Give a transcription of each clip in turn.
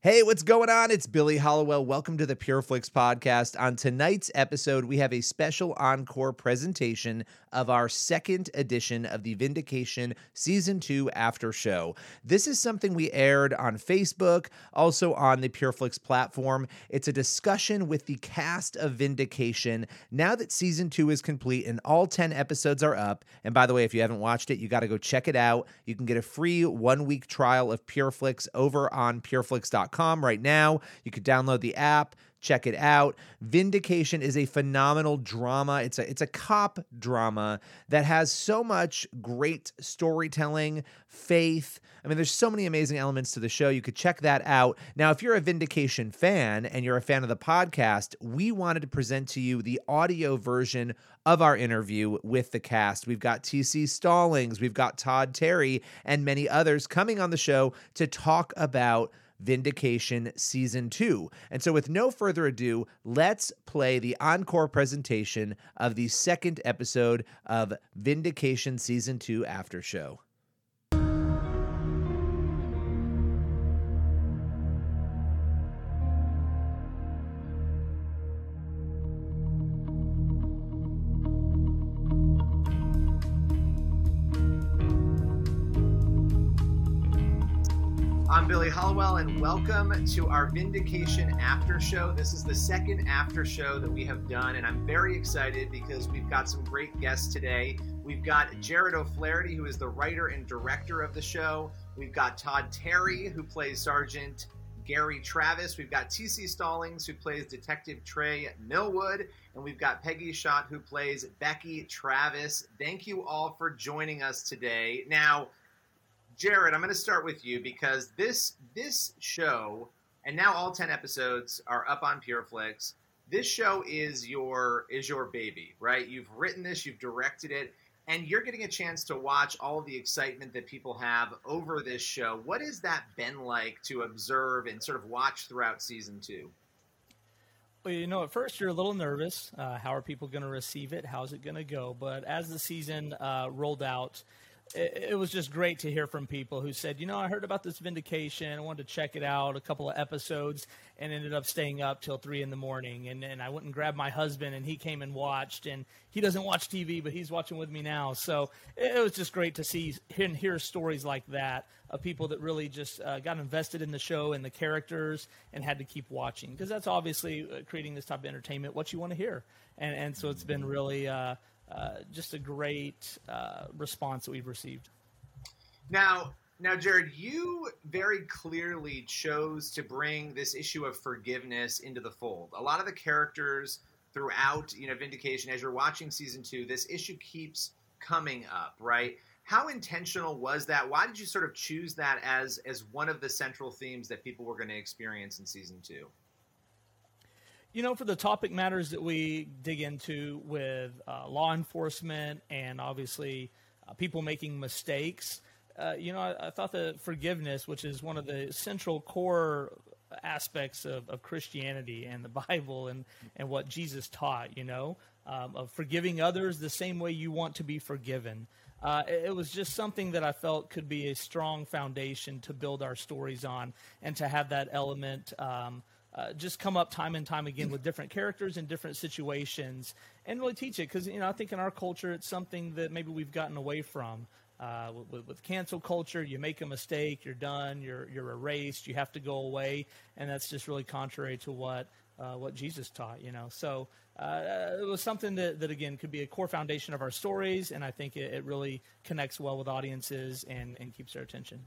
Hey, what's going on? It's Billy Hallowell. Welcome to the PureFlix podcast. On tonight's episode, we have a special encore presentation of our second edition of the Vindication Season 2 After Show. This is something we aired on Facebook, also on the PureFlix platform. It's a discussion with the cast of Vindication now that Season 2 is complete and all 10 episodes are up. And by the way, if you haven't watched it, you got to go check it out. You can get a free one week trial of PureFlix over on pureflix.com right now. You could download the app, check it out. Vindication is a phenomenal drama. It's a it's a cop drama that has so much great storytelling, faith. I mean, there's so many amazing elements to the show. You could check that out. Now, if you're a Vindication fan and you're a fan of the podcast, we wanted to present to you the audio version of our interview with the cast. We've got TC Stallings, we've got Todd Terry, and many others coming on the show to talk about Vindication Season 2. And so, with no further ado, let's play the encore presentation of the second episode of Vindication Season 2 After Show. Billy and welcome to our Vindication After Show. This is the second after show that we have done, and I'm very excited because we've got some great guests today. We've got Jarod O'Flaherty, who is the writer and director of the show. We've got Todd Terry, who plays Sergeant Gary Travis. We've got TC Stallings, who plays Detective Trey Millwood. And we've got Peggy Schott, who plays Becky Travis. Thank you all for joining us today. Now, Jarod, I'm going to start with you because this this show, and now all ten episodes are up on PureFlix. This show is your is your baby, right? You've written this, you've directed it, and you're getting a chance to watch all the excitement that people have over this show. What has that been like to observe and sort of watch throughout season two? Well, you know, at first you're a little nervous. Uh, how are people going to receive it? How's it going to go? But as the season uh, rolled out, it, was just great to hear from people who said, you know, I heard about this vindication. I wanted to check it out, a couple of episodes, and ended up staying up till three in the morning. And, and I went and grabbed my husband, and he came and watched. And he doesn't watch TV, but he's watching with me now. So it, it was just great to see and hear stories like that of people that really just uh, got invested in the show and the characters and had to keep watching because that's obviously uh, creating this type of entertainment, what you want to hear. And, and so it's been really. Uh, uh, just a great uh, response that we've received. Now, now, Jarod, you very clearly chose to bring this issue of forgiveness into the fold. A lot of the characters throughout, you know, Vindication, as you're watching season two, this issue keeps coming up, right? How intentional was that? Why did you sort of choose that as as one of the central themes that people were going to experience in season two? You know, for the topic matters that we dig into with uh, law enforcement and obviously uh, people making mistakes, uh, you know, I, I, thought that forgiveness, which is one of the central core aspects of, of Christianity and the Bible and, and what Jesus taught, you know, um, of forgiving others the same way you want to be forgiven. Uh, it, was just something that I felt could be a strong foundation to build our stories on and to have that element. Um, uh, just come up time and time again with different characters in different situations and really teach it because you know I think in our culture it's something that maybe we've gotten away from. Uh, with, with, cancel culture, you make a mistake, you're done, you're you're erased, you have to go away, and that's just really contrary to what uh, what Jesus taught. You know, so uh, it was something that, that again could be a core foundation of our stories, and I think it, it really connects well with audiences and and keeps their attention.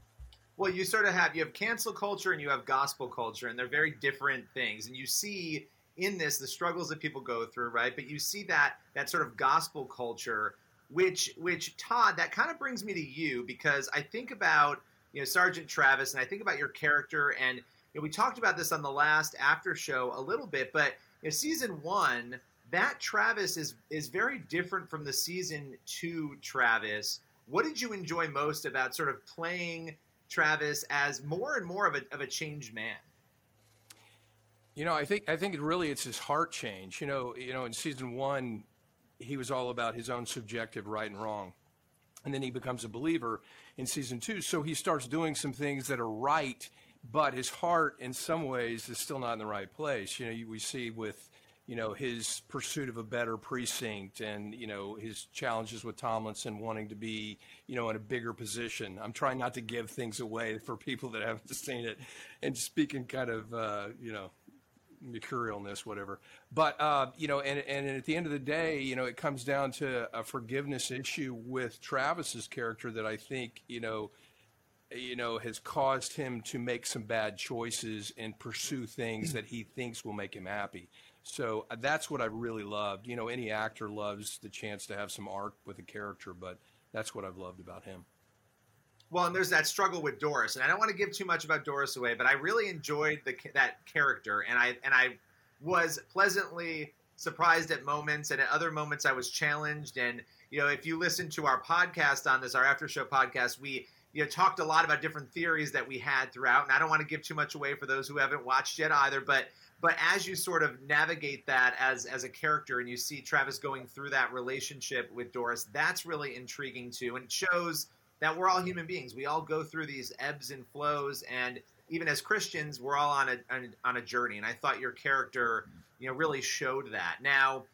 Well, you sort of have you have cancel culture and you have gospel culture, and they're very different things. And you see in this the struggles that people go through, right? But you see that that sort of gospel culture, which which Todd, that kind of brings me to you because I think about you know Sergeant Travis, and I think about your character and you know, we talked about this on the last after show a little bit, but you know, season one, that Travis is is very different from the season two Travis. What did you enjoy most about sort of playing Travis as more and more of a of a changed man? You know, I think I think it really it's his heart change. You know, you know, in season one, he was all about his own subjective right and wrong, and then he becomes a believer in season two. So he starts doing some things that are right, but his heart, in some ways, is still not in the right place. You know, we see with you know his pursuit of a better precinct and you know his challenges with Tomlinson wanting to be you know in a bigger position. I'm trying not to give things away for people that haven't seen it, and speaking kind of uh, you know mercurialness, whatever. But uh, you know, and and at the end of the day, you know, it comes down to a forgiveness issue with Travis's character that I think you know, you know, has caused him to make some bad choices and pursue things that he thinks will make him happy. So uh, that's what I really loved. You know, any actor loves the chance to have some arc with a character, but that's what I've loved about him. Well, and there's that struggle with Doris, and I don't want to give too much about Doris away, but I really enjoyed the, that character, and I and I was pleasantly surprised at moments, and at other moments I was challenged. And you know, if you listen to our podcast on this, our after show podcast, we you know talked a lot about different theories that we had throughout, and I don't want to give too much away for those who haven't watched yet either, but but as you sort of navigate that as as a character and you see Travis going through that relationship with Doris, that's really intriguing too, and it shows that we're all human beings. We all go through these ebbs and flows, and even as Christians, we're all on a on, on a journey. And I thought your character, you know, really showed that. Now,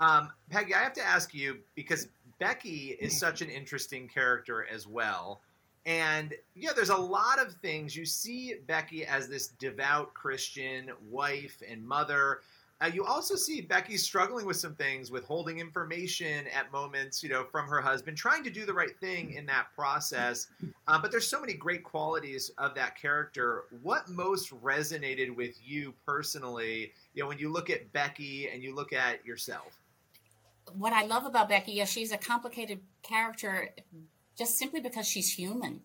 um, Peggy, I have to ask you because Becky is such an interesting character as well. And yeah, there's a lot of things. You see Becky as this devout Christian wife and mother, uh, you also see Becky struggling with some things, with holding information at moments, you know, from her husband, trying to do the right thing in that process. Uh, but there's so many great qualities of that character. What most resonated with you personally, you know, when you look at Becky and you look at yourself? What I love about Becky, yeah, she's a complicated character, just simply because she's human,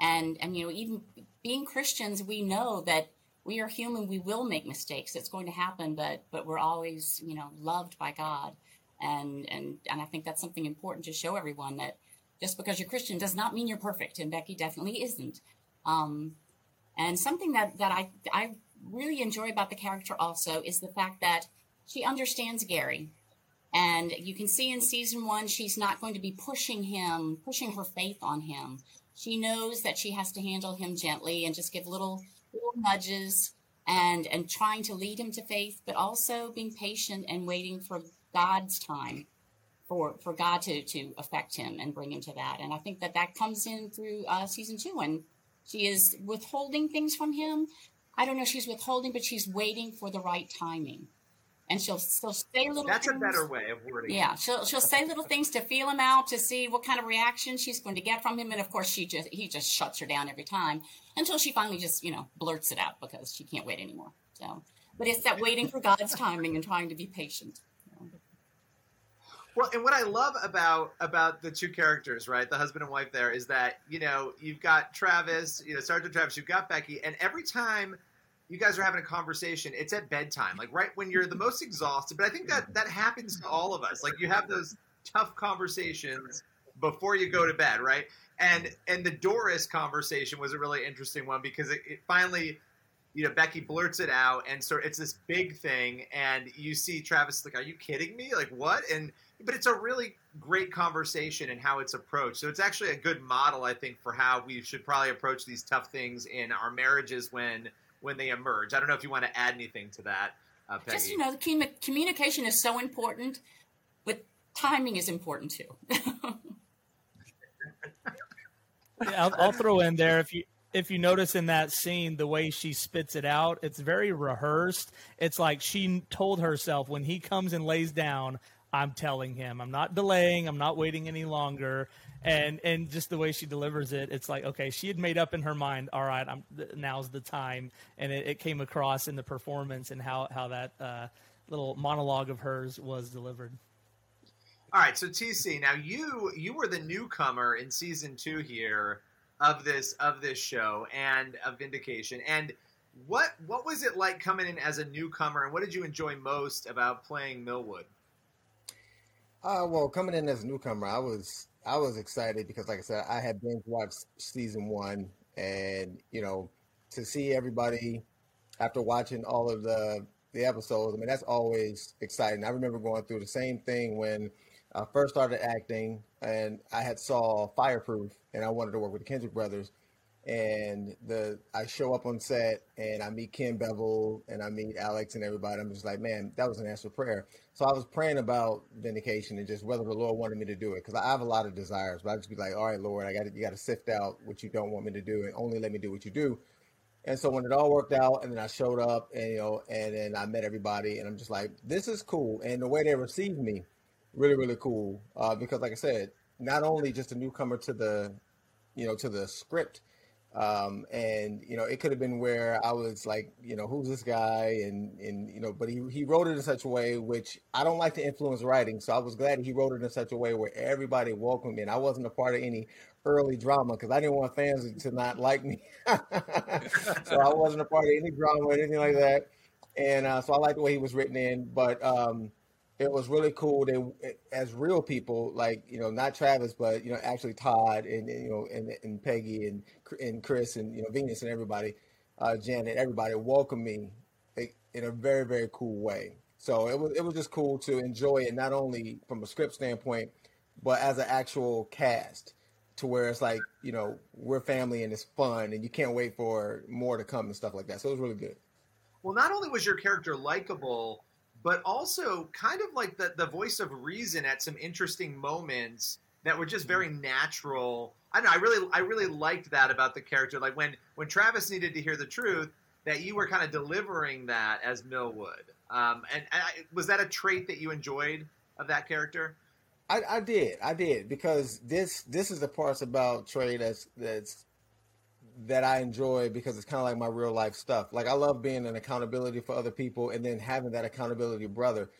and and you know, even being Christians, we know that we are human. We will make mistakes. It's going to happen, but but we're always you know loved by God, and and and I think that's something important to show everyone that just because you're Christian does not mean you're perfect, and Becky definitely isn't. Um, and something that that I I really enjoy about the character also is the fact that she understands Gary. And you can see in season one, she's not going to be pushing him, pushing her faith on him. She knows that she has to handle him gently and just give little little nudges and and trying to lead him to faith, but also being patient and waiting for God's time for for God to to affect him and bring him to that. And I think that that comes in through uh, season two, and she is withholding things from him. I don't know she's withholding, but she's waiting for the right timing and she'll she'll say little. That's things. a better way of wording. Yeah, she'll she'll say little things to feel him out to see what kind of reaction she's going to get from him, and of course she just he just shuts her down every time until she finally just you know blurts it out because she can't wait anymore. So, but it's that waiting for God's timing and trying to be patient. Well, and what I love about about the two characters, right, the husband and wife, there is that you know you've got Travis, you know Sergeant Travis, you've got Becky, and every time you guys are having a conversation, it's at bedtime, like right when you're the most exhausted. But I think that mm-hmm. that happens to all of us. Like you have those tough conversations before you go to bed, right? And and the Doris conversation was a really interesting one because it, it finally, you know, Becky blurts it out, and so it's this big thing, and you see Travis like, "Are you kidding me? Like what?" And but it's a really great conversation and how it's approached. So it's actually a good model, I think, for how we should probably approach these tough things in our marriages when when they emerge. I don't know if you want to add anything to that, uh, Peggy. Just you know, the communication is so important, but timing is important too. yeah, I'll, I'll throw in there if you if you notice in that scene the way she spits it out it's very rehearsed it's like she told herself when he comes and lays down i'm telling him i'm not delaying i'm not waiting any longer and and just the way she delivers it, it's like okay, she had made up in her mind. All right, I'm now's the time, and it, it came across in the performance and how how that uh, little monologue of hers was delivered. All right, so TC, now you you were the newcomer in season two here of this of this show and of Vindication, and What what was it like coming in as a newcomer, and what did you enjoy most about playing Millwood? Uh, well, coming in as a newcomer, I was I was excited because, like I said, I had binge watched season one, and you know, to see everybody after watching all of the the episodes, I mean, that's always exciting. I remember going through the same thing when I first started acting, and I had saw Fireproof, and I wanted to work with the Kendrick brothers, and the I show up on set, and I meet Ken Bevel, and I meet Alex, and everybody. I'm just like, man, that was an answer prayer. So I was praying about vindication and just whether the Lord wanted me to do it, because I have a lot of desires, but I just be like, all right, Lord, I got you got to sift out what you don't want me to do, and only let me do what you do. And so when it all worked out, and then I showed up, and you know, and then I met everybody, and I'm just like, this is cool. And the way they received me, really, really cool. Uh, because like I said, not only just a newcomer to the, you know, to the script, um, and you know, it could have been where I was like, you know, who's this guy, and and you know, but he he wrote it in such a way which I don't like to influence writing, so I was glad he wrote it in such a way where everybody welcomed me, and I wasn't a part of any early drama because I didn't want fans to not like me, so I wasn't a part of any drama or anything like that, and uh, so I like the way he was written in, but. Um, it was really cool. They, as real people, like you know, not Travis, but you know, actually Todd and, and you know, and, and Peggy and and Chris and you know, Venus and everybody, uh, Janet, everybody welcomed me in a very very cool way. So it was it was just cool to enjoy it, not only from a script standpoint, but as an actual cast, to where it's like you know we're family and it's fun and you can't wait for more to come and stuff like that. So it was really good. Well, not only was your character likable but also kind of like the, the voice of reason at some interesting moments that were just very natural. I don't know. I really, I really liked that about the character. Like when, when Travis needed to hear the truth, that you were kind of delivering that as Millwood. Um, and, and I, was that a trait that you enjoyed of that character? I, I, did, I did, because this this is the parts about Trey that's that's that I enjoy because it's kind of like my real life stuff. Like I love being an accountability for other people and then having that accountability brother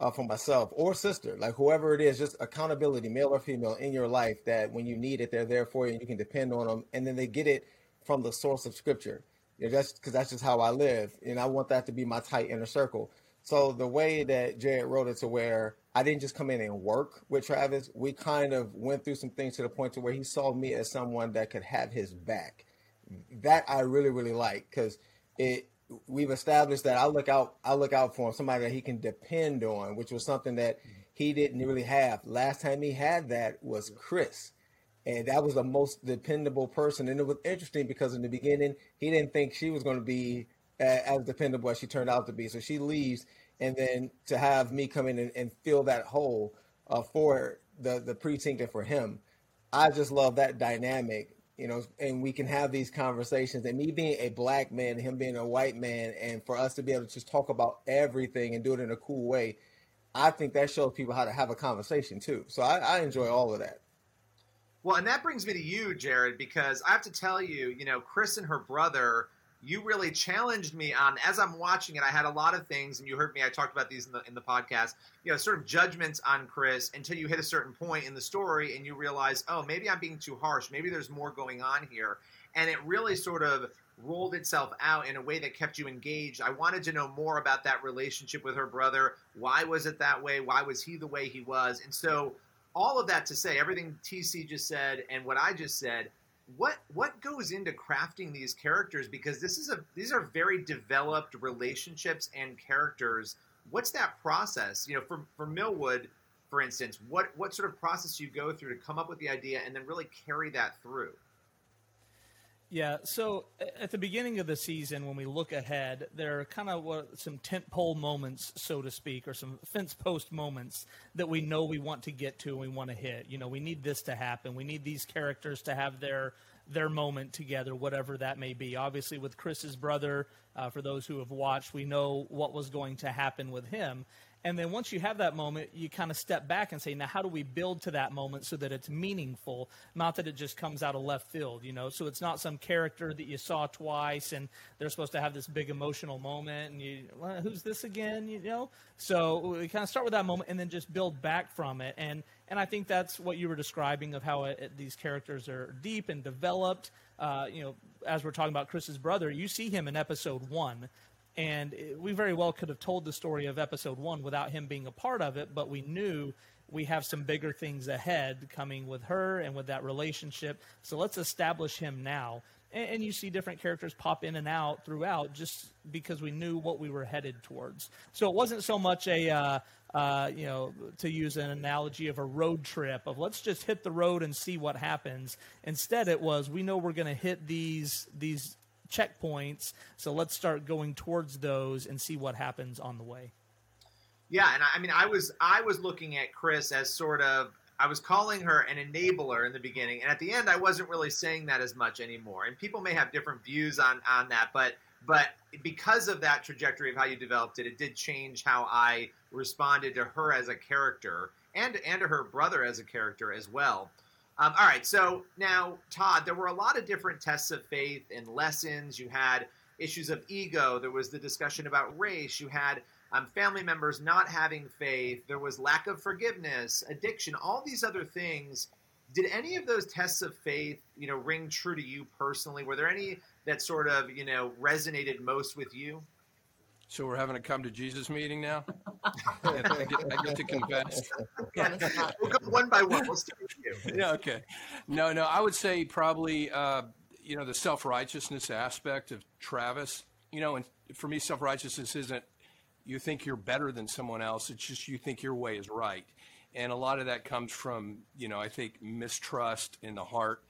uh, for myself or sister, like whoever it is, just accountability, male or female, in your life that when you need it, they're there for you and you can depend on them. And then they get it from the source of scripture. You know, that's because that's just how I live. And I want that to be my tight inner circle. So the way that Jarod wrote it to where I didn't just come in and work with Travis, we kind of went through some things to the point to where he saw me as someone that could have his back that I really really like because it we've established that I look out I look out for him somebody that he can depend on, which was something that he didn't really have. Last time he had that was Chris. And that was the most dependable person. And it was interesting because in the beginning, he didn't think she was going to be as dependable as she turned out to be. So she leaves. And then to have me come in and, and fill that hole uh, for the, the precinct and for him, I just love that dynamic you know, and we can have these conversations. And me being a black man, him being a white man, and for us to be able to just talk about everything and do it in a cool way, I think that shows people how to have a conversation too. So I, I enjoy all of that. Well, and that brings me to you, Jarod, because I have to tell you, you know, Chris and her brother you really challenged me on as I'm watching it. I had a lot of things, and you heard me. I talked about these in the in the podcast. You know, sort of judgments on Chris until you hit a certain point in the story, and you realize, oh, maybe I'm being too harsh. Maybe there's more going on here, and it really sort of rolled itself out in a way that kept you engaged. I wanted to know more about that relationship with her brother. Why was it that way? Why was he the way he was? And so, all of that to say, everything TC just said and what I just said what what goes into crafting these characters? Because this is a these are very developed relationships and characters. What's that process? You know for for millwood for instance what what sort of process you go through to come up with the idea and then really carry that through yeah, so at the beginning of the season, when we look ahead, there are kind of what, some tentpole moments, so to speak, or some fence post moments that we know we want to get to and we want to hit. You know, we need this to happen. We need these characters to have their their moment together, whatever that may be. Obviously, with Chris's brother, uh, for those who have watched, we know what was going to happen with him. And then once you have that moment, you kind of step back and say, now how do we build to that moment so that it's meaningful, not that it just comes out of left field, you know? So it's not some character that you saw twice and they're supposed to have this big emotional moment and you, well, who's this again, you know? So we kind of start with that moment and then just build back from it. And and I think that's what you were describing of how it, it, these characters are deep and developed. Uh, you know, as we're talking about Chris's brother, you see him in episode one, and we very well could have told the story of episode one without him being a part of it, but we knew we have some bigger things ahead coming with her and with that relationship. So let's establish him now. And, and, you see different characters pop in and out throughout just because we knew what we were headed towards. So it wasn't so much a, uh, uh, you know, to use an analogy of a road trip of let's just hit the road and see what happens. Instead, it was we know we're going to hit these these checkpoints, so let's start going towards those and see what happens on the way. Yeah, and I, I mean, I was I was looking at Chris as sort of I was calling her an enabler in the beginning, and at the end, I wasn't really saying that as much anymore. And people may have different views on on that, but but because of that trajectory of how you developed it, it did change how I responded to her as a character and and to her brother as a character as well. Um, all right, so now Todd, there were a lot of different tests of faith and lessons. You had issues of ego. There was the discussion about race. You had um, family members not having faith. There was lack of forgiveness, addiction, all these other things. Did any of those tests of faith, you know, ring true to you personally? Were there any that sort of, you know, resonated most with you? So we're having a come to Jesus meeting now. I, get, I, get, to confess. We'll go one by one. We'll start with you. Yeah. Okay. No, no. I would say probably, uh, you know, the self righteousness aspect of Travis. You know, and for me, self righteousness isn't you think you're better than someone else. It's just you think your way is right. And a lot of that comes from, you know, I think mistrust in the heart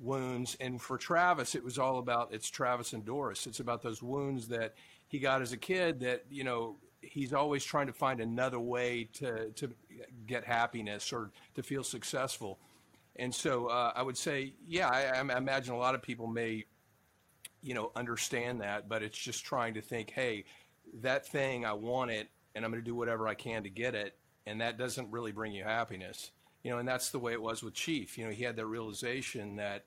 wounds. And for Travis, it was all about it's Travis and Doris. It's about those wounds that he got as a kid that, you know, he's always trying to find another way to, to get happiness or to feel successful. And so uh, I would say, yeah, I, I imagine a lot of people may, you know, understand that, but it's just trying to think, hey, that thing, I want it, and I'm going to do whatever I can to get it. And that doesn't really bring you happiness. You know, and that's the way it was with Chief. You know, he had that realization that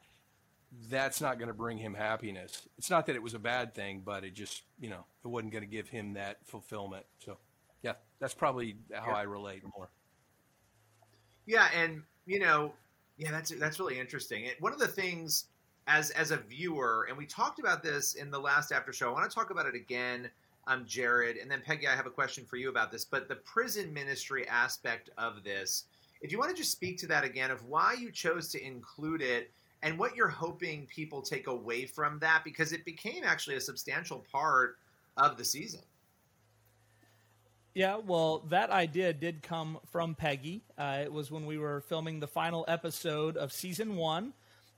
that's not going to bring him happiness. It's not that it was a bad thing, but it just, you know, it wasn't going to give him that fulfillment. So, yeah, that's probably how yeah. I relate more. Yeah, and you know, yeah, that's that's really interesting. One of the things as as a viewer, and we talked about this in the last after show. I want to talk about it again um, Jarod, and then Peggy, I have a question for you about this. But the prison ministry aspect of this, if you want to just speak to that again, of why you chose to include it and what you're hoping people take away from that, because it became actually a substantial part of the season. Yeah, well, that idea did come from Peggy. Uh, it was when we were filming the final episode of season one,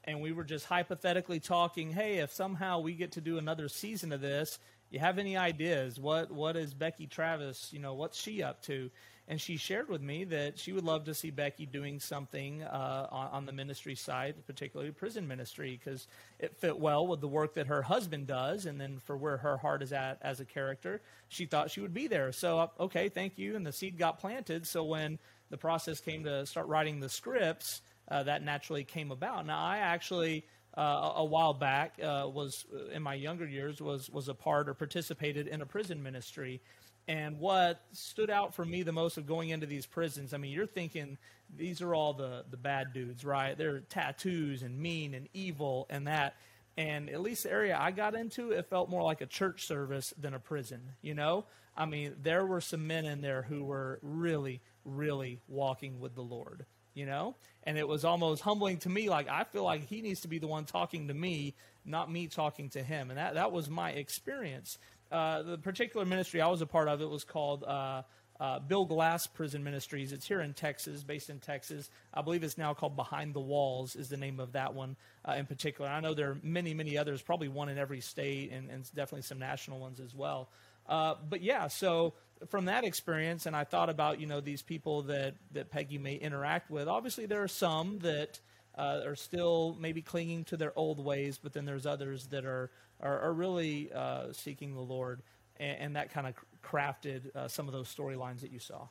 and we were just hypothetically talking hey, if somehow we get to do another season of this, you have any ideas? What what is Becky Travis? You know, what's she up to? And she shared with me that she would love to see Becky doing something uh, on, on, the ministry side, particularly prison ministry, because it fit well with the work that her husband does, and then for where her heart is at as a character, she thought she would be there. So, uh, okay, thank you. And the seed got planted. So when the process came to start writing the scripts, uh, that naturally came about. Now, I actually uh, a while back uh, was uh, in my younger years was was a part or participated in a prison ministry and what stood out for me the most of going into these prisons i mean you're thinking these are all the the bad dudes right they're tattoos and mean and evil and that and at least the area i got into it felt more like a church service than a prison you know i mean there were some men in there who were really really walking with the lord you know? And it was almost humbling to me. Like, I feel like he needs to be the one talking to me, not me talking to him. And that, that was my experience. Uh, the particular ministry I was a part of, it was called uh, uh, Bill Glass Prison Ministries. It's here in Texas, based in Texas. I believe it's now called Behind the Walls, is the name of that one uh, in particular. I know there are many, many others, probably one in every state, and, and definitely some national ones as well. Uh, but yeah, so from that experience, and I thought about you know these people that that Peggy may interact with. Obviously, there are some that uh, are still maybe clinging to their old ways, but then there's others that are are, are really uh, seeking the Lord. and, and that kind of crafted uh, some of those storylines that you saw.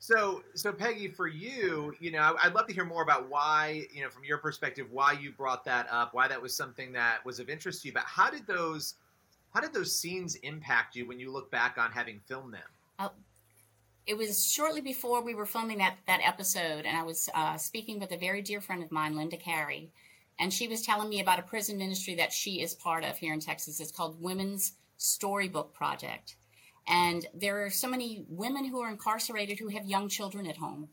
So, so Peggy, for you, you know, I'd love to hear more about why, you know, from your perspective, why you brought that up, why that was something that was of interest to you. But how did those, how did those scenes impact you when you look back on having filmed them? Uh, it was shortly before we were filming that that episode, and I was uh, speaking with a very dear friend of mine, Linda Carey, and she was telling me about a prison ministry that she is part of here in Texas. It's called Women's Storybook Project and there are so many women who are incarcerated who have young children at home.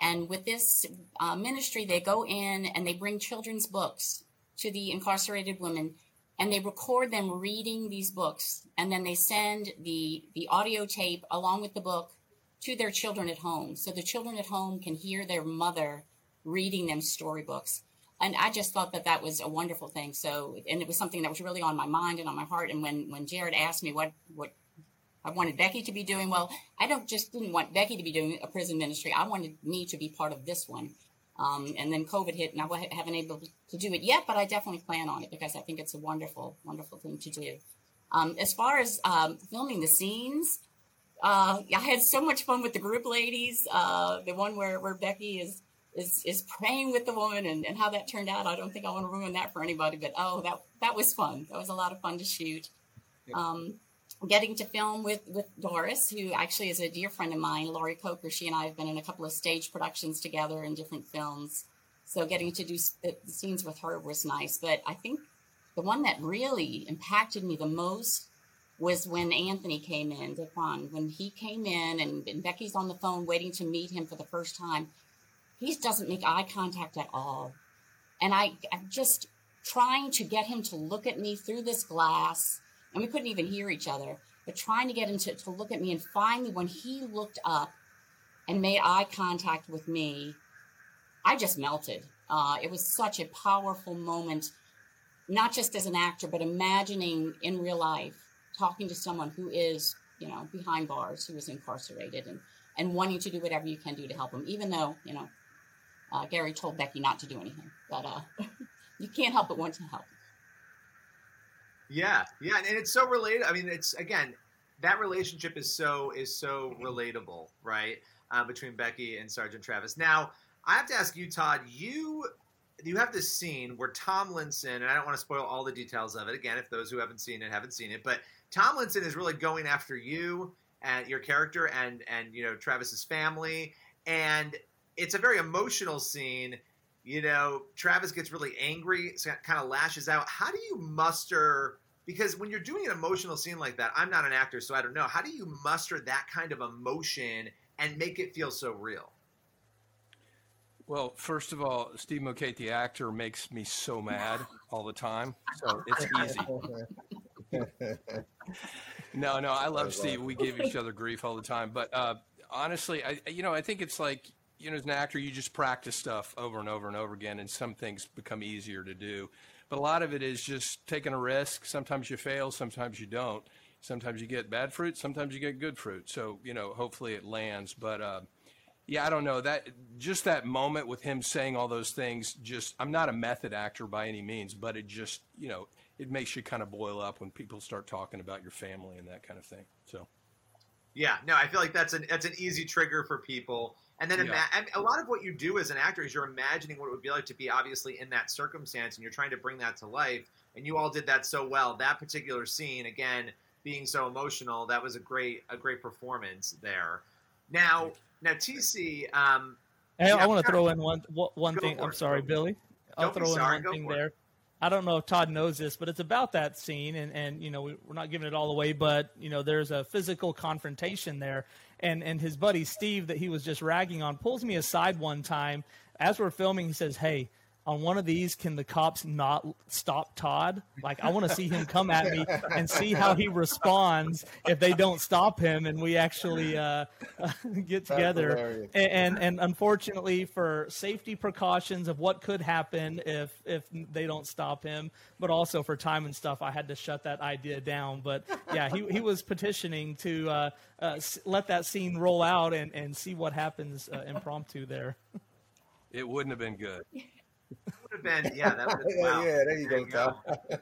And with this uh, ministry, they go in and they bring children's books to the incarcerated women and they record them reading these books. And then they send the, the audio tape along with the book to their children at home. So the children at home can hear their mother reading them storybooks. And I just thought that that was a wonderful thing. So, and it was something that was really on my mind and on my heart. And when, when Jarod asked me what, what I wanted Becky to be doing well. I don't just didn't want Becky to be doing a prison ministry. I wanted me to be part of this one. Um, and then COVID hit, and I haven't able to do it yet, but I definitely plan on it because I think it's a wonderful, wonderful thing to do. Um, as far as um, filming the scenes, uh, I had so much fun with the group ladies. Uh, the one where, where Becky is is is praying with the woman, and, and how that turned out. I don't think I want to ruin that for anybody, but oh, that that was fun. That was a lot of fun to shoot. Um, getting to film with with Doris, who actually is a dear friend of mine, Laurie Coker. She and I have been in a couple of stage productions together in different films. So getting to do the scenes with her was nice. But I think the one that really impacted me the most was when Anthony came in, Daquan. When he came in and, and Becky's on the phone waiting to meet him for the first time, he doesn't make eye contact at all. And I, I'm just trying to get him to look at me through this glass and we couldn't even hear each other, but trying to get him to, to look at me. And finally, when he looked up and made eye contact with me, I just melted. Uh, it was such a powerful moment, not just as an actor, but imagining in real life talking to someone who is, you know, behind bars, who is incarcerated, and and wanting to do whatever you can do to help them, even though you know uh, Gary told Becky not to do anything, but uh, you can't help but want to help. Yeah, yeah, and it's so related. I mean, it's again that relationship is so is so relatable, right? Uh, between Becky and Sergeant Travis. Now, I have to ask you, Todd. You you have this scene where Tomlinson, and I don't want to spoil all the details of it. Again, if those who haven't seen it haven't seen it, but Tomlinson is really going after you and your character and and you know Travis's family, and it's a very emotional scene you know, Travis gets really angry, so kind of lashes out. How do you muster? Because when you're doing an emotional scene like that, I'm not an actor, so I don't know. How do you muster that kind of emotion and make it feel so real? Well, first of all, Steve Mocate, the actor, makes me so mad all the time, so it's easy. no, no, I love Steve. We give each other grief all the time, but uh, honestly, I, you know, I think it's like you know, as an actor, you just practice stuff over and over and over again, and some things become easier to do. But a lot of it is just taking a risk. Sometimes you fail, sometimes you don't. Sometimes you get bad fruit, sometimes you get good fruit. So you know, hopefully it lands. But uh, yeah, I don't know that just that moment with him saying all those things. Just I'm not a method actor by any means, but it just you know it makes you kind of boil up when people start talking about your family and that kind of thing. So. Yeah, no, I feel like that's an that's an easy trigger for people. And then yeah. ima- a lot of what you do as an actor is you're imagining what it would be like to be obviously in that circumstance, and you're trying to bring that to life. And you all did that so well. That particular scene, again, being so emotional, that was a great a great performance there. Now, now TC. Um, hey, I want to throw in one one thing. I'm sorry, Billy. I'll throw in one thing there. I don't know if Todd knows this, but it's about that scene, and and you know we, are not giving it all away, but you know there's a physical confrontation there, and and his buddy Steve that he was just ragging on pulls me aside one time as we're filming. He says, "Hey, on one of these, can the cops not stop Todd? Like, I want to see him come at me and see how he responds if they don't stop him and we actually uh, get together. And, and, and unfortunately, for safety precautions of what could happen if if they don't stop him, but also for time and stuff, I had to shut that idea down. But yeah, he he was petitioning to uh, uh, let that scene roll out and and see what happens uh, impromptu there. It wouldn't have been good would have been, yeah, that would have, wow. yeah, there you there go, Tom.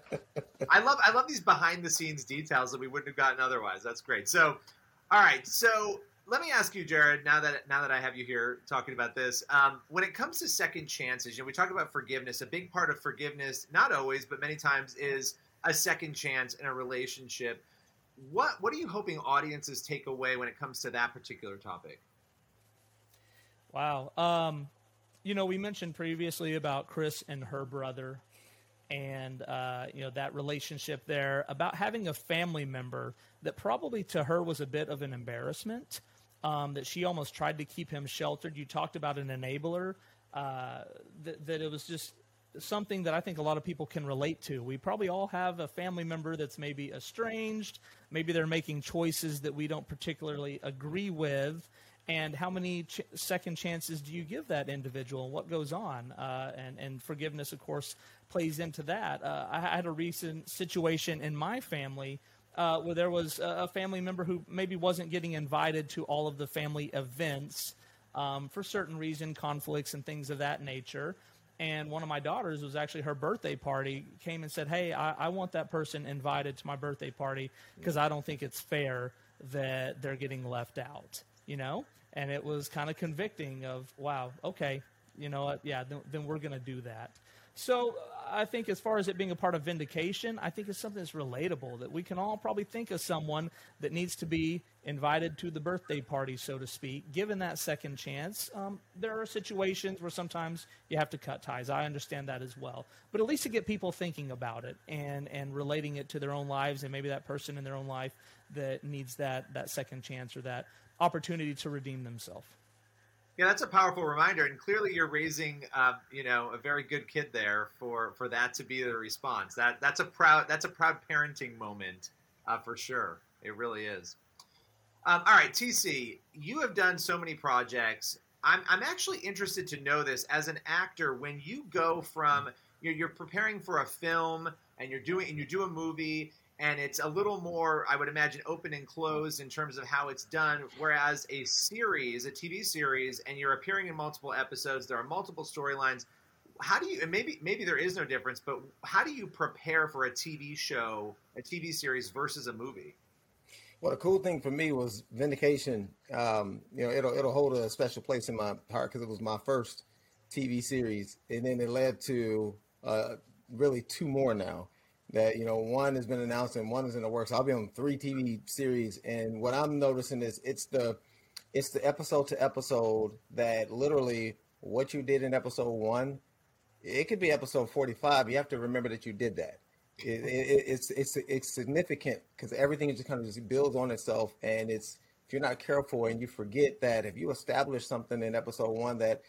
I love I love these behind the scenes details that we wouldn't have gotten otherwise. That's great. So, all right. So let me ask you, Jarod. Now that now that I have you here talking about this, um, when it comes to second chances, you know, we talk about forgiveness. A big part of forgiveness, not always, but many times, is a second chance in a relationship. What what are you hoping audiences take away when it comes to that particular topic? Wow. Um, you know, we mentioned previously about Chris and her brother and uh, you know that relationship there about having a family member that probably to her was a bit of an embarrassment um, that she almost tried to keep him sheltered. You talked about an enabler uh, that, that it was just something that i think a lot of people can relate to. We probably all have a family member that's maybe estranged. Maybe they're making choices that we don't particularly agree with and how many ch- second chances do you give that individual what goes on? Uh, and, and forgiveness of course plays into that. Uh, i had a recent situation in my family uh, where there was a family member who maybe wasn't getting invited to all of the family events um, for certain reason conflicts and things of that nature. And one of my daughters was actually her birthday party came and said hey i, I want that person invited to my birthday party because i don't think it's fair that they're getting left out you know? And it was kind of convicting of wow okay you know what? Yeah then, then we're going to do that. So i think as far as it being a part of vindication i think it's something that's relatable that we can all probably think of someone that needs to be invited to the birthday party so to speak given that second chance. Um, there are situations where sometimes you have to cut ties. I understand that as well. But at least to get people thinking about it and and relating it to their own lives and maybe that person in their own life that needs that that second chance or that opportunity to redeem themselves. Yeah, that's a powerful reminder, and clearly you're raising, uh, you know, a very good kid there for for that to be the response. That that's a proud that's a proud parenting moment uh, for sure. It really is. Um, all right, TC, you have done so many projects. I'm I'm actually interested to know this as an actor when you go from you're, you're preparing for a film and you're doing and you do a movie and it's a little more, I would imagine, open and closed in terms of how it's done. Whereas a series, a TV series, and you're appearing in multiple episodes, there are multiple storylines. How do you, and maybe maybe there is no difference, but how do you prepare for a TV show, a TV series versus a movie? Well, the cool thing for me was Vindication. Um, you know, it'll it'll hold a special place in my heart because it was my first TV series, and then it led to uh, really two more now that you know one has been announced and one is in the works. I'll be on three TV series, and what I'm noticing is it's the it's the episode to episode that literally what you did in episode one, it could be episode 45. You have to remember that you did that. It, it, it's it's it's significant because everything just kind of just builds on itself, and it's if you're not careful and you forget that if you establish something in episode one that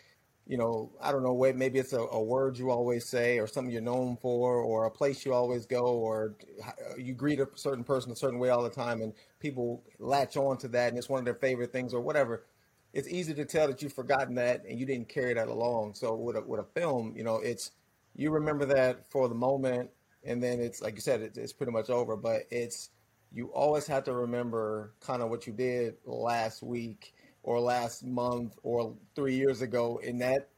you know, I don't know, maybe it's a, a, word you always say or something you're known for or a place you always go or uh, you greet a certain person a certain way all the time and people latch on to that and it's one of their favorite things or whatever. It's easy to tell that you've forgotten that and you didn't carry that along. So with a, with a film, you know, it's, you remember that for the moment and then it's, like you said, it, it's pretty much over, but it's, you always have to remember kind of what you did last week or last month or three years ago in that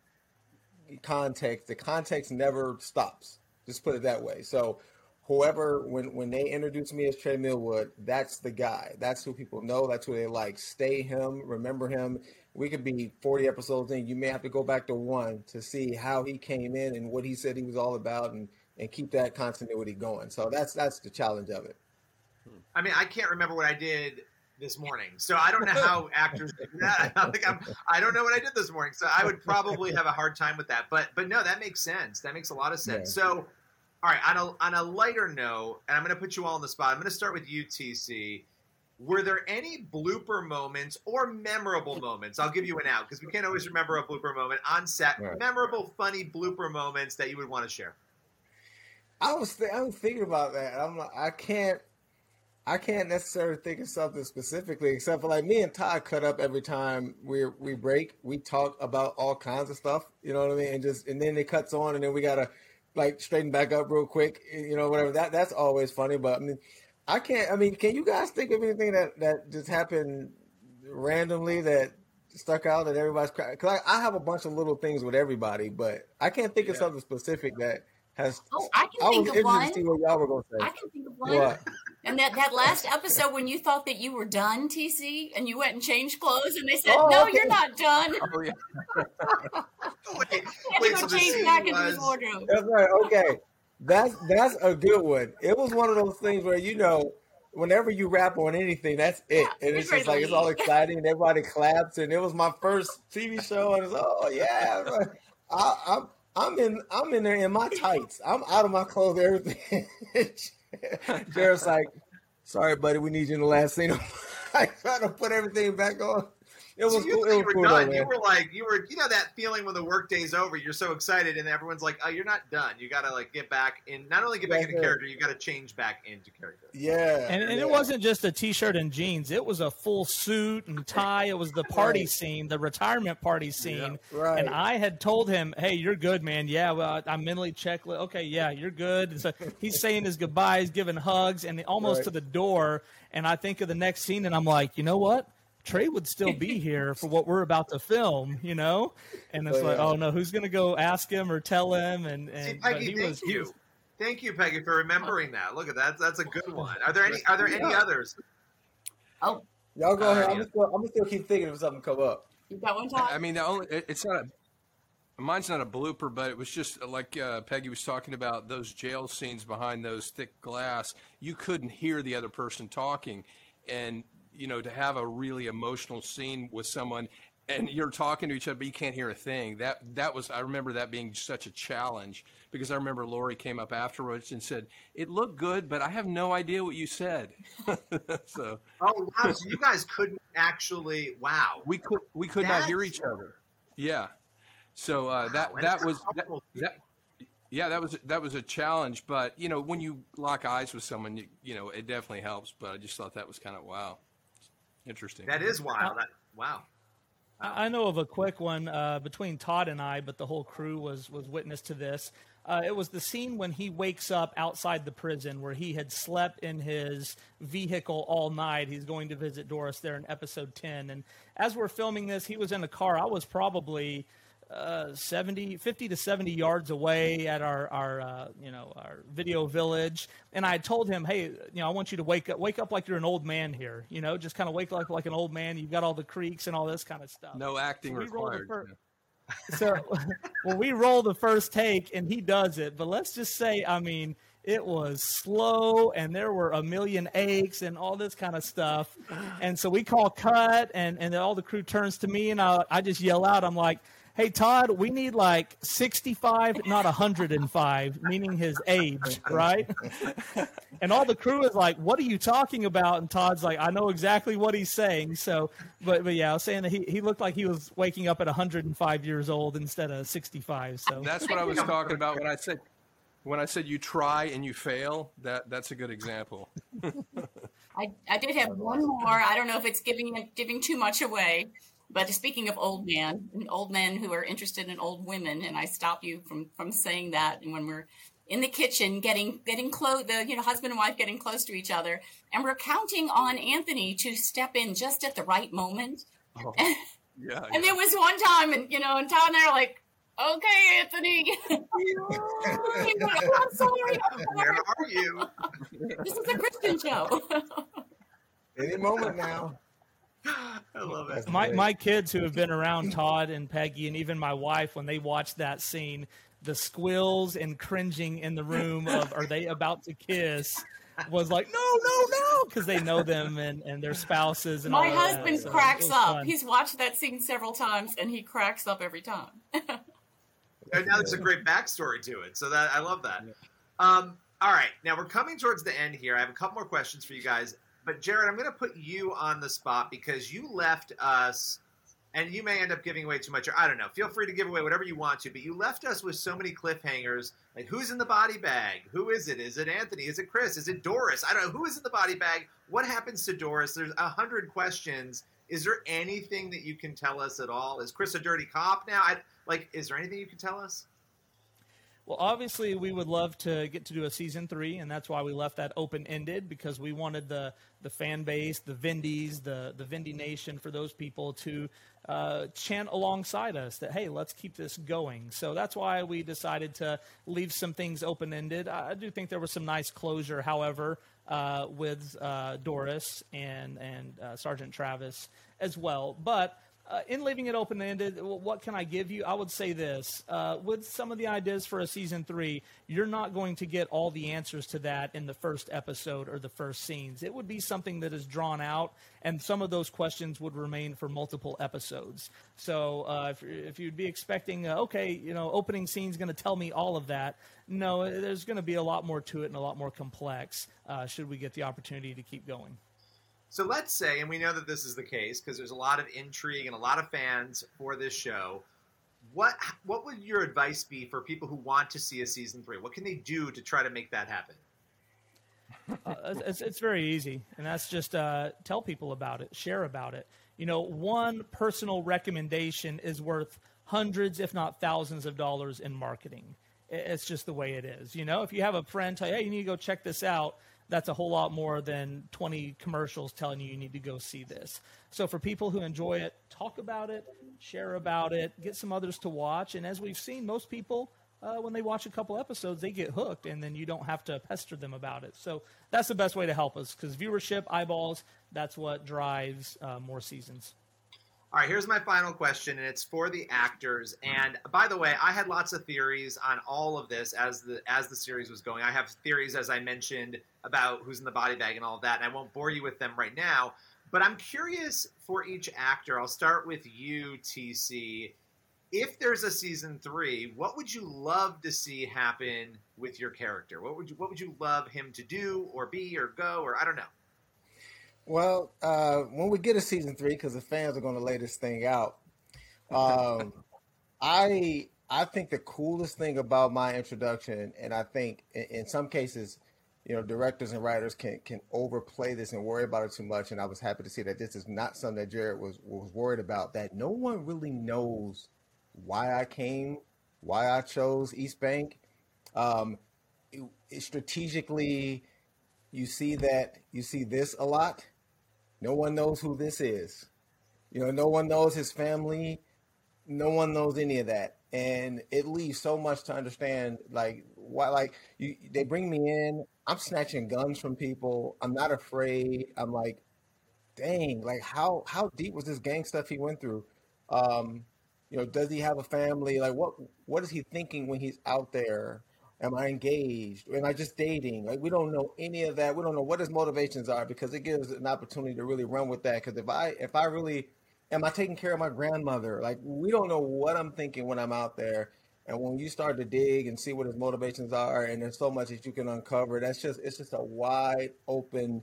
context the context never stops. Just put it that way. So whoever when when they introduce me as trey millwood that's the guy. That's who people know. That's who they like. Stay him. Remember him. We could be 40 episodes in. You may have to go back to one to see how he came in and what he said he was all about and and keep that continuity going. So that's that's the challenge of it. I mean, I can't remember what I did this morning. So I don't know how actors do that. I think I'm, I don't know what I did this morning. So I would probably have a hard time with that. But but no, that makes sense. That makes a lot of sense. Yeah. So all right, on a on a lighter note, and I'm going to put you all on the spot. I'm going to start with you TC. Were there any blooper moments or memorable moments? I'll give you an out because we can't always remember a blooper moment on set. Right. Memorable, funny blooper moments that you would want to share. I was th- I was thinking about that. I'm like, I can't I can't necessarily think of something specifically, except for like me and Todd cut up every time we we break. We talk about all kinds of stuff, you know what I mean, and just and then it cuts on, and then we gotta like straighten back up real quick, you know, whatever. That that's always funny, but I mean, I can't. I mean, can you guys think of anything that that just happened randomly that stuck out that everybody's because I, I, have a bunch of little things with everybody, but I can't think yeah. of something specific that has. Oh, I can I think was of one. interested to see what y'all were gonna say. I can think of one. What? And that, that last episode when you thought that you were done, TC, and you went and changed clothes, and they said, Oh, "No, okay. you're not done." Oh, yeah. Wait, wait, so go change back into his wardrobe. That's right. Okay, that's that's a good one. It was one of those things where you know, whenever you rap on anything, that's it, Yeah, and it's just like it's all exciting, and everybody claps, and it was my first TV show, and it's oh yeah, right. I, I'm I'm in I'm in there in my tights. I'm out of my clothes, everything. Jarod's like, sorry, buddy, we need you in the last scene. I trying to put everything back on. It was So you cool. thought It you were cool, done. You were like, you were, you know, that feeling when the workday's over, you're so excited, and everyone's like, "Oh, you're not done. You got to like get back in. Not only get back That's into character, you got to change back into character." Yeah, And, and yeah. it wasn't just a t-shirt and jeans. It was a full suit and tie. It was the party Right. scene, the retirement party scene. right. And I had told him, "Hey, you're good, man. Yeah, well, I'm mentally checked. Okay, yeah, you're good." And so he's saying his goodbyes, giving hugs, and almost Right. to the door. And I think of the next scene, and I'm like, you know what? Trey would still be here for what we're about to film, you know. And it's Oh, like, yeah. oh no, who's gonna go ask him or tell him? And and See, Peggy, he thank was, he you, was thank you, Peggy, for remembering that. Look at that. That's a good one. Are there any? Are there any Yeah. others? Oh, Y'all go Uh, ahead. I'm yeah. gonna still, I'm gonna still keep thinking if something come up. you got one, Todd? I mean, the only it, it's not a mine's not a blooper, but it was just like uh, Peggy was talking about those jail scenes behind those thick glass. You couldn't hear the other person talking, and you know to have a really emotional scene with someone and you're talking to each other but you can't hear a thing that that was i remember that being such a challenge because i remember lori came up afterwards and said it looked good but i have no idea what you said so Oh wow! So you guys couldn't actually. Wow. we could we could not hear each other. Yeah. So uh, that Wow, and that was that, that yeah that was that was a challenge. But you know when you lock eyes with someone, you, you know it definitely helps. But I just thought that was kind of wow, interesting. That is wild. That, wow. I I know of a quick one uh, between Todd and I, but the whole crew was was witness to this. Uh, it was the scene when he wakes up outside the prison, where he had slept in his vehicle all night. He's going to visit Doris there in episode ten, and as we're filming this, he was in a car. I was probably uh, 70, 50 to 70 yards away at our, our uh, you know, our video village. And I told him, hey, you know, I want you to wake up, wake up like you're an old man here, you know, just kind of wake up like an old man. You've got all the creaks and all this kind of stuff. no acting So we rolled the required. fir- So, well, we roll the first take and he does it, but let's just say, I mean, it was slow and there were a million aches and all this kind of stuff. And so we call cut and, and then all the crew turns to me and I, I just yell out, I'm like, hey, Todd, we need like 65, not 105, meaning his age, right? and all the crew is like, what are you talking about? And Todd's like, I know exactly what he's saying. So, but, but yeah, I was saying that he, he looked like he was waking up at 105 years old instead of 65. So That's what I was talking about when I said when I said you try and you fail. That that's a good example. I, I did have one more. I don't know if it's giving giving too much away, but speaking of old man, and old men who are interested in old women, and I stop you from from saying that. And when we're in the kitchen, getting getting close, the you know husband and wife getting close to each other, and we're counting on Anthony to step in just at the right moment. Oh, yeah. And there was one time, and you know, and Todd and I are like, "Okay, Anthony." oh, I'm sorry. I'm Where sorry. are you? This is a Christian show. Any moment now. I love it. my, my kids who have been around Todd and Peggy and even my wife, when they watch that scene, the squills and cringing in the room of are they about to kiss was like, no, no, no, because they know them and, and their spouses and My all that. husband So cracks up. fun. He's watched that scene several times, and he cracks up every time. And now there's a great backstory to it. So that I love that. Um, all right, now we're coming towards the end here. I have a couple more questions for you guys, but Jarod, I'm going to put you on the spot because you left us, and you may end up giving away too much. Or I don't know. Feel free to give away whatever you want to, but you left us with so many cliffhangers. Like, who's in the body bag? Who is it? Is it Anthony? Is it Chris? Is it Doris? I don't know. Who is in the body bag? What happens to Doris? There's a hundred questions. Is there anything that you can tell us at all? Is Chris a dirty cop now? I, like, is there anything you can tell us? Well, obviously, we would love to get to do a season three, and that's why we left that open ended because we wanted the the fan base, the Vindies, the the Vindy Nation, for those people to uh, chant alongside us that hey, let's keep this going. So that's why we decided to leave some things open ended. I do think there was some nice closure, however, uh, with uh, Doris and and uh, Sergeant Travis as well, but uh, in leaving it open ended, what can I give you? I would say this uh, with some of the ideas for a season three, you're not going to get all the answers to that in the first episode or the first scenes. It would be something that is drawn out, and some of those questions would remain for multiple episodes. So uh, if, if, you'd be expecting, uh, okay, you know, opening scene's going to tell me all of that, no, there's going to be a lot more to it and a lot more complex uh, should we get the opportunity to keep going. So let's say, and we know that this is the case because there's a lot of intrigue and a lot of fans for this show. What what would your advice be for people who want to see a season three? What can they do to try to make that happen? uh, it's, it's very easy, and that's just uh, tell people about it, share about it. You know, one personal recommendation is worth hundreds, if not thousands, of dollars in marketing. It's just the way it is. You know, if you have a friend tell you, hey, you need to go check this out, that's a whole lot more than 20 commercials telling you you need to go see this. So for people who enjoy it, talk about it, share about it, get some others to watch. And as we've seen, most people, uh, when they watch a couple episodes, they get hooked, and then you don't have to pester them about it. So that's the best way to help us because viewership, eyeballs, that's what drives uh, more seasons. All right, here's my final question, and it's for the actors. And by the way, I had lots of theories on all of this as the as the series was going. I have theories, as I mentioned, about who's in the body bag and all of that, and I won't bore you with them right now. But I'm curious for each actor. I'll start with you, TC. If there's a season three, what would you love to see happen with your character? What would you What would you love him to do, or be, or go, or I don't know. Well, uh, when we get a season three, because the fans are going to lay this thing out, um, I I think the coolest thing about my introduction, and I think in, in, some cases, you know, directors and writers can can overplay this and worry about it too much. And I was happy to see that this is not something that Jarod was was worried about. That no one really knows why I came, why I chose East Bank. Um, it, it strategically, you see that you see this a lot no one knows who this is. You know, no one knows his family. No one knows any of that. And it leaves so much to understand. Like, why, like, you, they bring me in. I'm snatching guns from people. I'm not afraid. I'm like, dang, like, how, how deep was this gang stuff he went through? Um, you know, does he have a family? Like, what, what is he thinking when he's out there? Am I engaged? Am I just dating? Like we don't know any of that. We don't know what his motivations are because it gives an opportunity to really run with that. Because if I if I really am I taking care of my grandmother? Like we don't know what I'm thinking when I'm out there. And when you start to dig and see what his motivations are, and there's so much that you can uncover, that's just it's just a wide open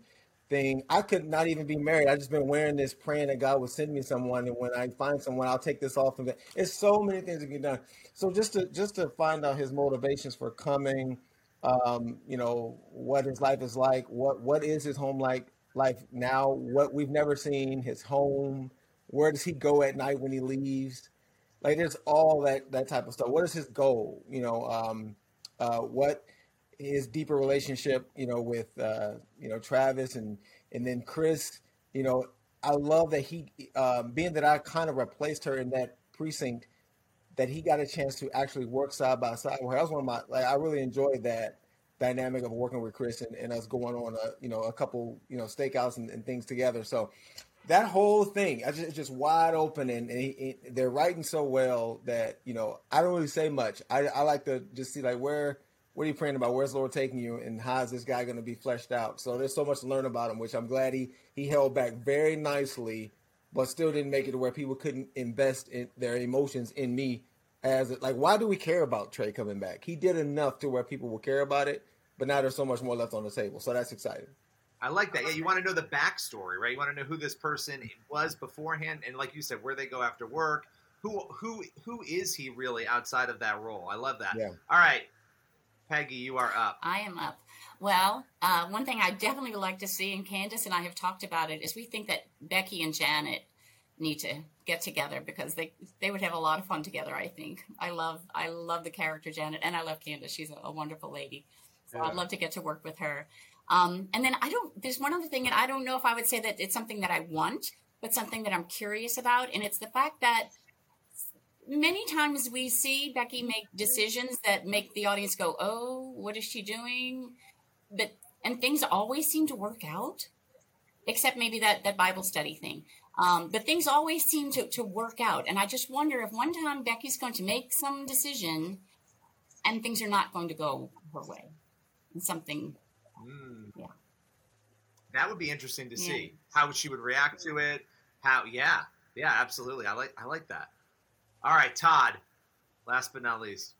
thing. I could not even be married. I just been wearing this, praying that God would send me someone, and when I find someone, I'll take this off. And it's so many things can be done. So just to just to find out his motivations for coming, um, you know, what his life is like, what what is his home like life now, what we've never seen, his home, where does he go at night when he leaves? Like there's all that that type of stuff. What is his goal? You know, um, uh, what his deeper relationship, you know, with uh, you know Travis and and then Chris. You know, I love that he, um, being that I kind of replaced her in that precinct, that he got a chance to actually work side by side with her. That was one of my like I really enjoyed that dynamic of working with Chris and, and us going on a you know a couple you know stakeouts and, and things together. So that whole thing, I just just wide open and, and he, they're writing so well that you know I don't really say much. I, I like to just see like where what are you praying about? Where's the Lord taking you? And how is this guy going to be fleshed out? So there's so much to learn about him, which I'm glad he, he held back very nicely, but still didn't make it to where people couldn't invest in their emotions in me as like, why do we care about Trey coming back? He did enough to where people will care about it, but now there's so much more left on the table. So that's exciting. I like that. Yeah, you want to know the backstory, right? You want to know who this person was beforehand, and like you said, where they go after work. Who who who is he really outside of that role? I love that. Yeah. All right, Peggy, you are up. I am up. Well, uh, one thing I definitely would like to see, and Candace and I have talked about it, is we think that Becky and Janet need to get together because they they would have a lot of fun together. I think. I love I love the character Janet, and I love Candace. She's a, a wonderful lady. So yeah. I'd love to get to work with her. Um, and then I don't. There's one other thing, and I don't know if I would say that it's something that I want, but something that I'm curious about, and it's the fact that many times we see Becky make decisions that make the audience go, "Oh, what is she doing?" But and things always seem to work out, except maybe that that Bible study thing. Um, but things always seem to, to work out. And I just wonder if one time Becky's going to make some decision and things are not going to go her way. And something, mm. yeah. That would be interesting to yeah. see how she would react to it. How, yeah, yeah, absolutely. I like, I like that. All right, Todd. Last but not least.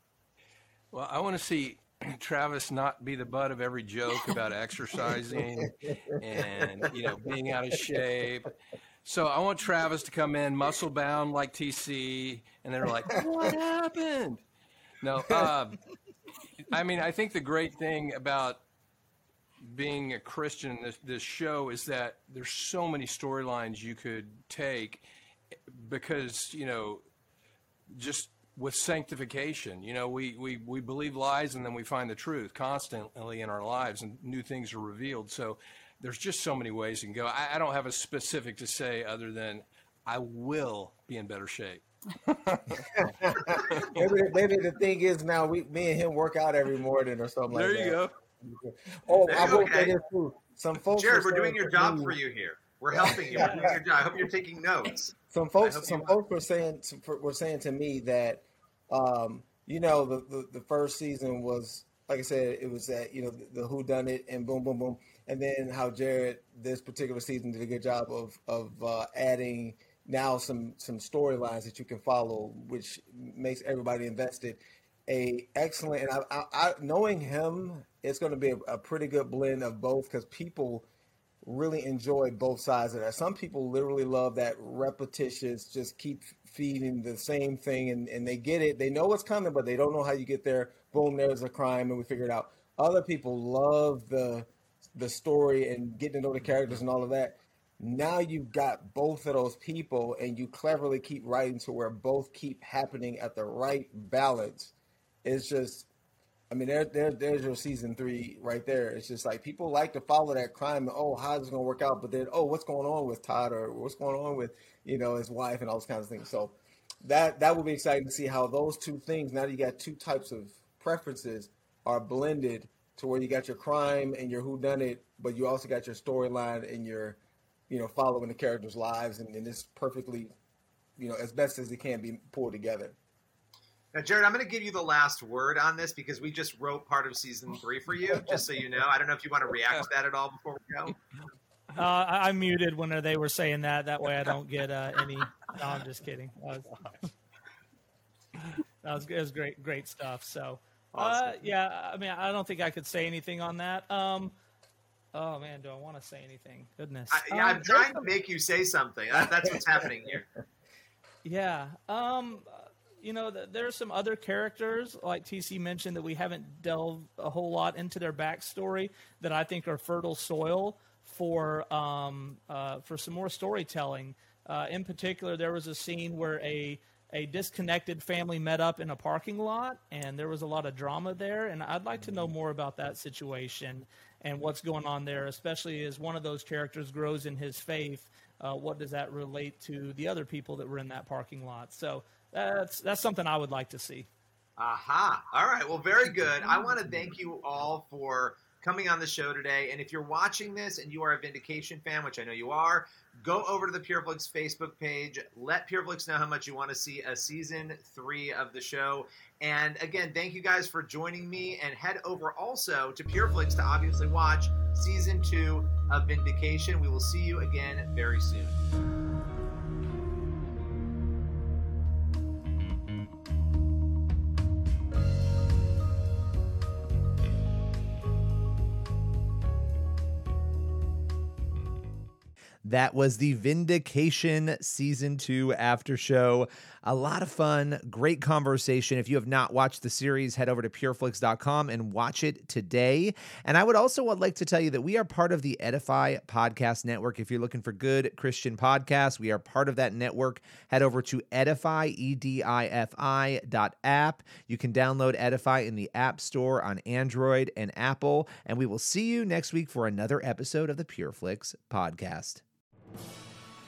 Well, I want to see Travis not be the butt of every joke about exercising and you know being out of shape so I want Travis to come in muscle bound like TC, and they're like, "What happened?" No, uh, I mean, I think the great thing about being a Christian in this, this show is that there's so many storylines you could take because you know, just with sanctification, you know, we, we, we believe lies and then we find the truth constantly in our lives and new things are revealed. So there's just so many ways you can go. I, I don't have a specific to say other than I will be in better shape. maybe, maybe the thing is now we me and him work out every morning or something there like that. Oh, there you go. Oh, I will say this too. Some folks, Jarod, we're doing your job for you here. We're helping you. We're doing your job. I hope you're taking notes. Some folks, some folks were saying were saying to me that, um, you know, the, the, the first season was like I said, it was that you know the, the who done it and boom, boom, boom and then how Jarod this particular season did a good job of of uh, adding now some some storylines that you can follow, which makes everybody invested. A excellent and I, I, I knowing him, it's going to be a, a pretty good blend of both because people really enjoy both sides of that. Some people literally love that repetitious, just keep feeding the same thing and, and they get it. They know what's coming, but they don't know how you get there. Boom, there's a crime and we figure it out. Other people love the the story and getting to know the characters and all of that. Now you've got both of those people, and you cleverly keep writing to where both keep happening at the right balance. It's just, I mean, there, there, there's your season three right there. It's just like people like to follow that crime. And, oh, how's it going to work out? But then, oh, what's going on with Todd or what's going on with you know his wife and all those kinds of things. So that that will be exciting to see how those two things. Now you got two types of preferences are blended to where you got your crime and your who done it, but you also got your storyline and your, you know, following the characters' lives, and, and it's perfectly, you know, as best as it can be pulled together. Now, Jarod, I'm going to give you the last word on this because we just wrote part of season three for you, just so you know. I don't know if you want to react to that at all before we go. Uh, I, I muted when they were saying that. That way, I don't get uh, any. No, I'm just kidding. That was, that was, was great, great stuff. So, uh, yeah, I mean, I don't think I could say anything on that. Um, oh man, do I want to say anything? Goodness. I, yeah, um, I'm trying to make you say something. That, that's what's happening here. Yeah. Um, you know, there are some other characters like TC mentioned that we haven't delved a whole lot into their backstory that I think are fertile soil for um, uh, for some more storytelling. Uh, in particular, there was a scene where a a disconnected family met up in a parking lot and there was a lot of drama there and i'd like to know more about that situation and what's going on there especially as one of those characters grows in his faith uh, what does that relate to the other people that were in that parking lot so that's that's something i would like to see aha all right well very good i want to thank you all for coming on the show today. And if you're watching this and you are a Vindication fan, which I know you are, go over to the PureFlix Facebook page. Let PureFlix know how much you want to see a season three of the show. And again, thank you guys for joining me. And head over also to PureFlix to obviously watch season two of Vindication. We will see you again very soon. That was the Vindication Season 2 after show. A lot of fun, great conversation. If you have not watched the series, head over to pureflix.com and watch it today. And I would also like to tell you that we are part of the Edify Podcast Network. If you're looking for good Christian podcasts, we are part of that network. Head over to edify, E-D-I-F-I dot app. You can download Edify in the App Store on Android and Apple. And we will see you next week for another episode of the PureFlix podcast.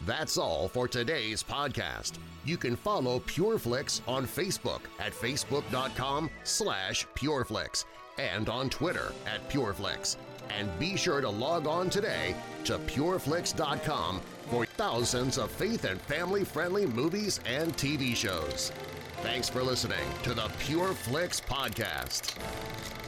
That's all for today's podcast. You can follow PureFlix on Facebook at facebook.com slash PureFlix and on Twitter at PureFlix. And be sure to log on today to PureFlix.com for thousands of faith and family-friendly movies and TV shows. Thanks for listening to the PureFlix Podcast.